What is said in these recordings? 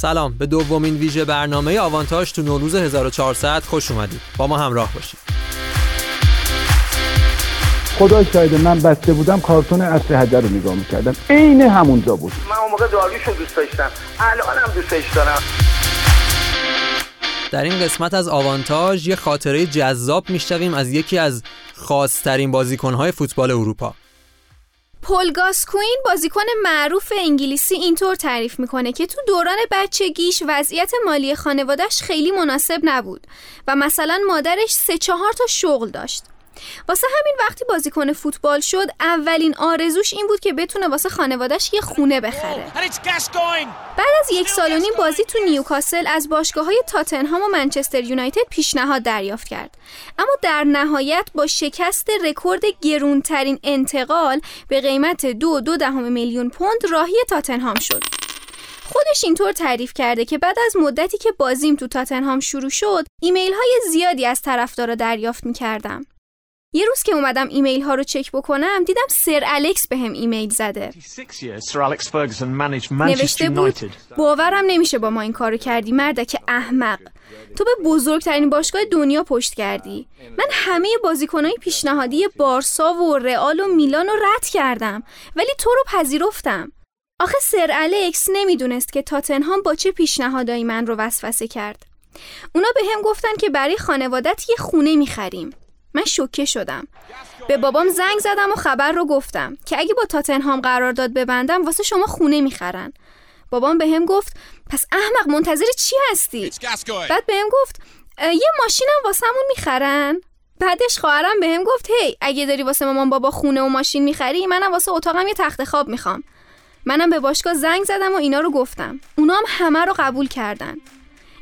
سلام. به دومین ویژه برنامه آوانتاژ تو نوروز 1400 خوش اومدید. با ما همراه باشید. خدا شاید من بسته بودم کارتون اصل حجر رو نگاه می‌کردم. عین همونجا بود. من اون موقع داریوش رو دوست داشتم. الانم دوستش دارم. در این قسمت از آوانتاژ یه خاطره جذاب میشنویم از یکی از خاصترین بازیکنهای فوتبال اروپا. پل گاسکوین بازیکن معروف انگلیسی اینطور تعریف می‌کنه که تو دوران بچگیش وضعیت مالی خانوادهش خیلی مناسب نبود و مثلا مادرش سه چهار تا شغل داشت. واسه همین وقتی بازیکن فوتبال شد اولین آرزوش این بود که بتونه واسه خانوادهش یه خونه بخره. بعد از یک سال و نیم بازی تو نیوکاسل از باشگاه های تاتنهام و منچستر یونایتد پیشنهاد دریافت کرد. اما در نهایت با شکست رکورد گرونترین انتقال به قیمت دو دو دهم میلیون پوند راهی تاتنهام شد. خودش اینطور تعریف کرده که بعد از مدتی که بازیم تو تاتنهام شروع شد ایمیل های زیادی از طرفدارا دریافت می کردم. یه روز که اومدم ایمیل ها رو چک بکنم دیدم سر الکس بهم ایمیل زده. نوشته بود باورم نمیشه با ما این کارو کردی مردک احمق. تو به بزرگترین باشگاه دنیا پشت کردی. من همه بازیکنهای پیشنهادی بارسا و رئال و میلان رو رد کردم ولی تو رو پذیرفتم. آخه سر الکس نمی‌دونست که تاتنهام با چه پیشنهادایی من رو وسوسه کرد. اونا به هم گفتن که برای خانوادت یه خونه می‌خریم. من شوکه شدم. به بابام زنگ زدم و خبر رو گفتم که اگه با تاتنهام قرارداد ببندم واسه شما خونه می‌خرن. بابام به هم گفت پس احمق منتظر چی هستی؟ بعد به هم گفت یه ماشینم واسمون می‌خرن؟ بعدش خواهرم به هم گفت هی اگه داری واسه مامان بابا خونه و ماشین می‌خری منم واسه اتاقم یه تخت خواب می‌خوام. منم به باشگاه زنگ زدم و اینا رو گفتم. اونا هم همه رو قبول کردن.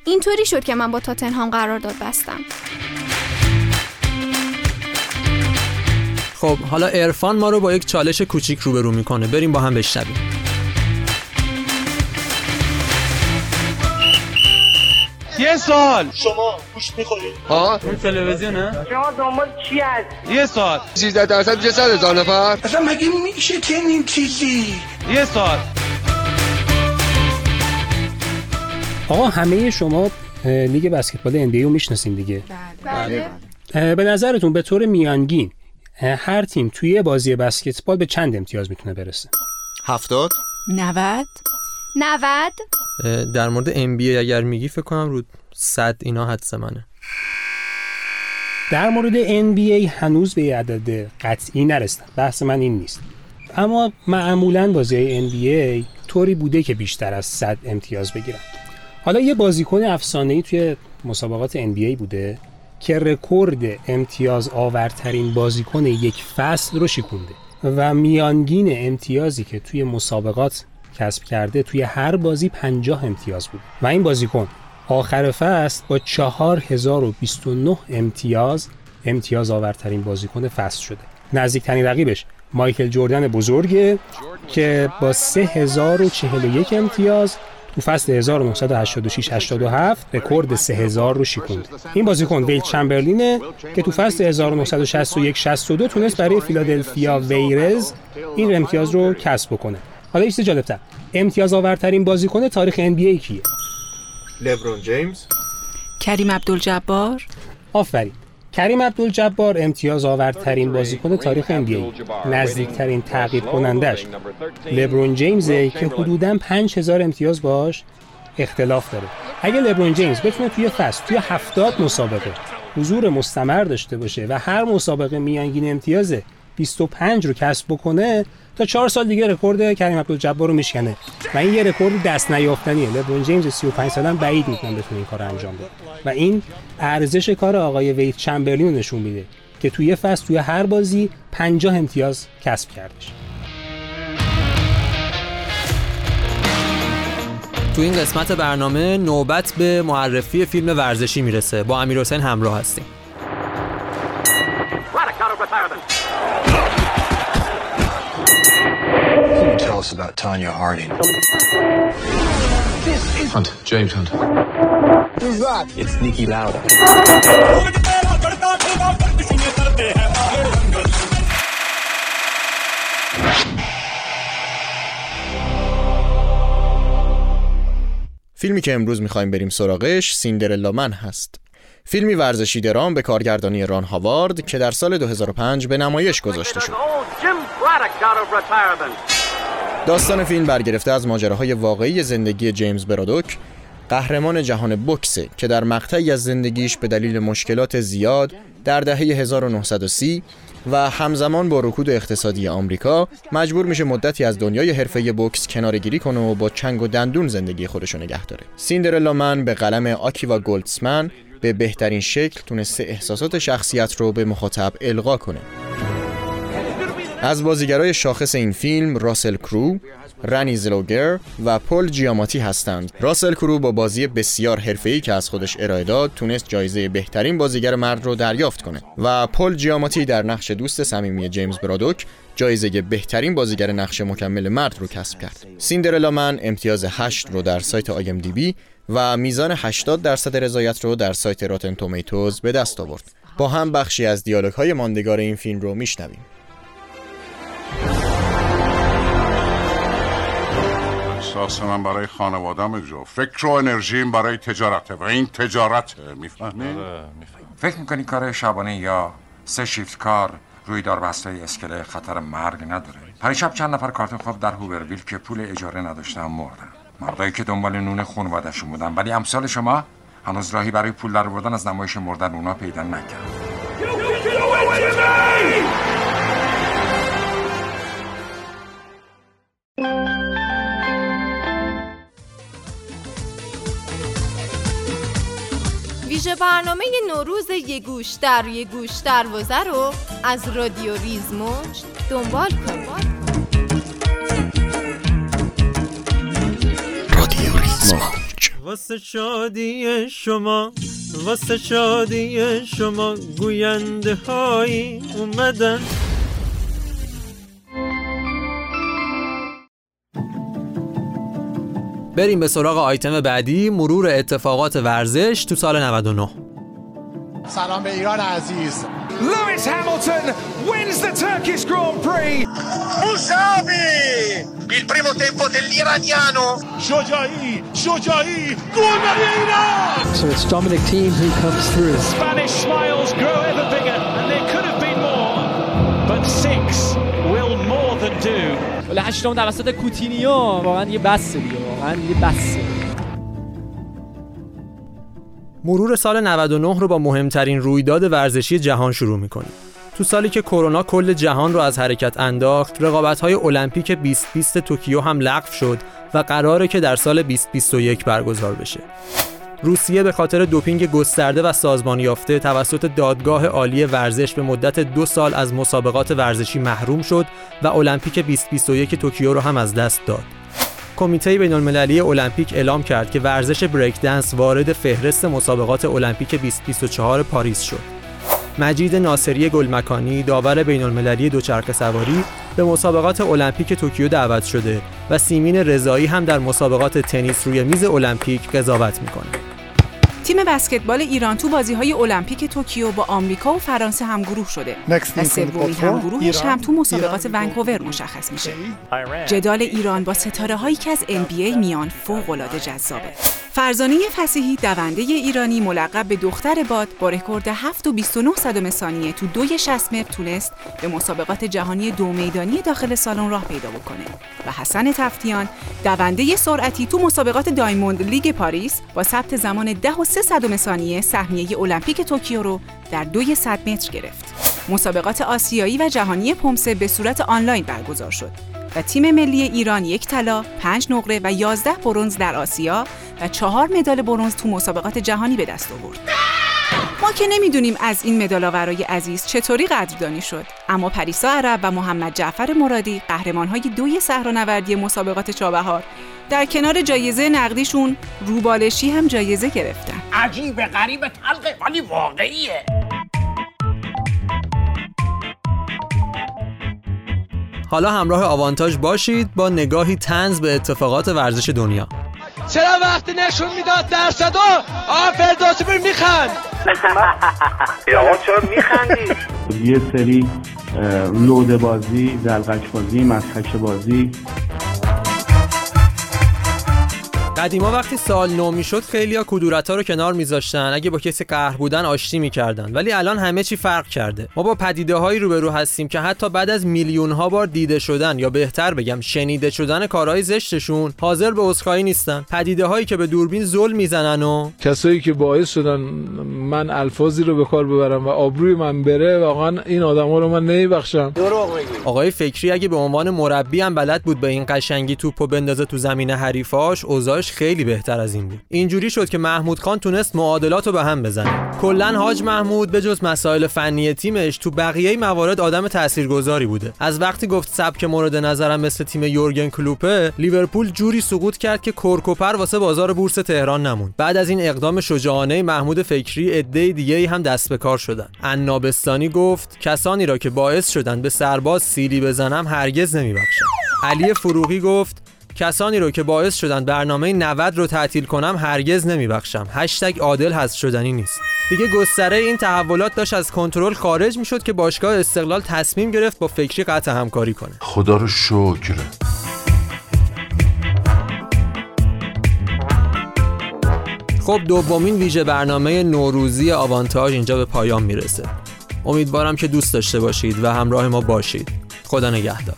اینطوری شد که من با تاتنهام قرارداد بستم. خب حالا ارفان ما رو با یک چالش کوچیک روبرو می‌کنه. بریم با هم بشنویم. یه سال. شما گوش می‌خورید ها این تلویزیونه شما دنبال چی هست یه سال. 13 درصد میشه 100 هزار نفر. اصلا مگه میشه این چیزی؟ یه سال. آقا همه شما لیگ بسکتبال NBA رو می‌شناسین دیگه. بله. به نظرتون به طور میانگین هر تیم توی بازی بسکتبال به چند امتیاز می‌تونه برسه؟ هفتاد. 90 90 در مورد ام بی اگر میگی فکر کنم رو 100 اینا حدس منه. در مورد NBA هنوز به یه عدد قطعی نرسیدم بحث من این نیست. اما معمولا بازی های NBA طوری بوده که بیشتر از 100 امتیاز بگیرن. حالا یه بازیکن افسانه‌ای توی مسابقات NBA بوده. که رکورد امتیاز آورترین بازیکن یک فصل رو شکونده و میانگین امتیازی که توی مسابقات کسب کرده توی هر بازی 50 امتیاز بود و این بازیکن آخر فصل با 4029 امتیاز امتیاز آورترین بازیکن فصل شده. نزدیکترین رقیبش مایکل جردن بزرگه که با 3041 امتیاز تو فصل 1986 87 رکورد 3000 رو شکوند. این بازیکن ویل چمبرلینه که تو فصل 1961 62 تونست برای فیلادلفیا ویرز این امتیاز رو کسب بکنه. حالا یه چیز جالب‌تر. امتیاز آورترین بازیکن تاریخ NBA کیه؟ لبرون جیمز کریم عبدالجبار آفرین. کریم عبدالجبار امتیاز آورترین بازیکن تاریخ NBA نزدیکترین تعقیب کنندش لبرون جیمزه که حدوداً 5000 امتیاز باش اختلاف داره. اگه لبرون جیمز بتونه توی فصل توی 70 مسابقه حضور مستمر داشته باشه و هر مسابقه میانگین امتیاز 25 رو کسب بکنه تا چهار سال دیگه رکورد کریم عبدالجبار رو میشکنه. و این یه رکورد دست نیافتنیه. لبرون جیمز 35 ساله بعید می‌تونه بتونه این کار انجام بده. و این ارزش کار آقای ویلت چمبرلین رو نشون میده که توی فصل توی هر بازی 50 امتیاز کسب کردش. تو این قسمت برنامه نوبت به معرفی فیلم ورزشی می‌رسه. با امیر همراه هستیم. Tell us about Tanya Harding. Hunt, James Hunt. Who's that? It's Nikki Lauda. فیلمی که امروز می‌خوایم بریم سراغش سیندرلا من هست فیلمی ورزشی درام به کارگردانی ران هاوارد که در سال 2005 به نمایش گذاشته شد داستان فیلم برگرفته از ماجراهای واقعی زندگی جیمز برادوک قهرمان جهان بوکسه که در مقطعی از زندگیش به دلیل مشکلات زیاد در دهه 1930 و همزمان با رکود اقتصادی آمریکا مجبور میشه مدتی از دنیای حرفه بوکس کنارگیری کنه و با چنگ و دندون زندگی خودشو نگه داره. سیندرلا من به قلم آکیوا گولدسمن به بهترین شکل تونسته احساسات شخصیت رو به مخاطب القا کنه. از بازیگرای شاخص این فیلم راسل کرو، رنی زلوگر و پل جیاماتی هستند. راسل کرو با بازی بسیار حرفه‌ای که از خودش ارائه داد تونست جایزه بهترین بازیگر مرد رو دریافت کنه و پل جیاماتی در نقش دوست صمیمی جیمز برادوک جایزه بهترین بازیگر نقش مکمل مرد رو کسب کرد. سیندرلا من امتیاز 8 رو در سایت آیم دی بی و میزان 80 درصد رضایت رو در سایت راتن تومیتوز به دست آورد. با هم بخشی از دیالوگ های ماندگار این فیلم رو میشنویم. احساس من برای خانوادم جو فکر و انرژیم برای تجارته و این تجارت می‌فهمی؟ فکر می‌کنی کار شبانه یا سه شیفت کار روی داربسته اسکله خطر مرگ نداره پریشب چند نفر کارت خواب در هوبرویل که پول اجاره نداشتن مردن مردایی که دنبال نون خانوادهشون بودن. ولی امثال شما هنوز راهی برای پول در بردن از نمایش مردن اونا پیدا نکرد. ویژه برنامه نوروز یه گوش در یه گوش دروازه رو از رادیو ریزموج دنبال کنید ریزموج واسه شادی شما واسه شادی شما گوینده هایی اومدن. بریم به سراغ آیتم بعدی مرور اتفاقات ورزش تو سال 99 سلام به ایران عزیز. Lewis Hamilton wins the Turkish Grand Prix. Musabi! Il primo tempo dell'iraniano. شجاعی گل ایران So it's Dominic Thiem who comes through. Spanish smiles grow ever bigger and there could have been more but six will more than do. ولی هشتم توسط کوتینیو واقعا یه بسه دیگه واقعا یه بسه مرور سال 99 رو با مهمترین رویداد ورزشی جهان شروع می‌کنیم. تو سالی که کرونا کل جهان رو از حرکت انداخت، رقابت‌های المپیک 2020 توکیو هم لغو شد و قراره که در سال 2021 برگزار بشه. روسیه به خاطر دوپینگ گسترده و سازمان یافته توسط دادگاه عالی ورزش به مدت دو سال از مسابقات ورزشی محروم شد و المپیک 2021 توکیو رو هم از دست داد. کمیته بین المللی المپیک اعلام کرد که ورزش بریک دنس وارد فهرست مسابقات المپیک 2024 پاریس شد. مجید ناصری گلمکانی داور بین المللی دوچرخه سواری به مسابقات المپیک توکیو دعوت شده و سیمین رضایی هم در مسابقات تنیس روی میز المپیک قضاوت می‌کنه. تیم بسکتبال ایران تو بازی‌های المپیک توکیو با آمریکا و فرانسه همگروه شده و سومین همگروهش هم تو مسابقات ونکوور مشخص میشه. جدال ایران با ستاره هایی که از NBA میان فوق‌العاده جذابه. فرزانه فسیحی دونده ایرانی ملقب به دختر باد با رکورد 7 و 29 صدم ثانیه تو دوی 60 متر تونست به مسابقات جهانی دو میدانی داخل سالن راه پیدا بکنه و حسن تفتیان دونده سرعتی تو مسابقات دایموند لیگ پاریس با ثبت زمان 10 و 3 صدم ثانیه سهمیه المپیک توکیو رو در دوی 100 متر گرفت. مسابقات آسیایی و جهانی پومسه به صورت آنلاین برگزار شد و تیم ملی ایران یک طلا، پنج نقره و 11 برنز در آسیا و چهار مدال برنز تو مسابقات جهانی به دست آورد. ما که نمی‌دونیم از این مدال‌آورای عزیز چطوری قدردانی شد اما پریسا عرب و محمد جعفر مرادی قهرمان‌های دوی صحرانوردی مسابقات چابهار در کنار جایزه نقدیشون روبالشی هم جایزه گرفتن عجیب غریب تلقه ولی واقعیه حالا همراه آوانتاژ باشید با نگاهی تنز به اتفاقات ورزش دنیا. چرا وقتی نشون می‌داد درصدا آقا فردوسی بر میخند؟ آقا چرا میخندی؟ یه سری لوده بازی زلغک بازی مسخک بازی. قدیما وقتی سال نو می‌شد خیلیا کدورت ها رو کنار میذاشتن. اگه با کسی قهر بودن آشتی می‌کردن. ولی الان همه چی فرق کرده. ما با پدیده هایی روبرو هستیم که حتی بعد از میلیون ها بار دیده شدن یا بهتر بگم شنیده شدن کارهای زشتشون حاضر به عذرخواهی نیستن. پدیده هایی که به دوربین زل می‌زنن و کسایی که باعث شدن من الفاظی رو به کار ببرم و آبروی من بره واقعا این آدما رو من نمیبخشم. آقای فکری اگه به عنوان مربی هم بلد بود به این قشنگی توپو بندازه تو زمین حریفاش اوضاعش خیلی بهتر از این بود. اینجوری شد که محمود خان تونست معادلات رو به هم بزنه. کلا حاج محمود به جز مسائل فنی تیمش تو بقیه موارد آدم تاثیرگذاری بوده. از وقتی گفت سبک مورد نظرم مثل تیم یورگن کلوپه لیورپول جوری سقوط کرد که کرکوپر واسه بازار بورس تهران نموند. بعد از این اقدام شجاعانه محمود فکری عده دیگه هم دست به کار شدن. عنابستانی گفت کسانی را که باعث شدن به سرباز سیلی بزنم هرگز نمیبخشم علی فروغی گفت کسانی رو که باعث شدن برنامه 90 رو تعطیل کنم هرگز نمیبخشم. هشتگ عادل هست شدنی نیست. دیگه گستره این تحولات داشت از کنترل خارج می‌شد که باشگاه استقلال تصمیم گرفت با فکری قطع همکاری کنه. خدا رو شکر. خب دومین ویژه برنامه نوروزی آوانتاژ اینجا به پایان می‌رسه. امیدوارم که دوست داشته باشید و همراه ما باشید. خدا نگهدار.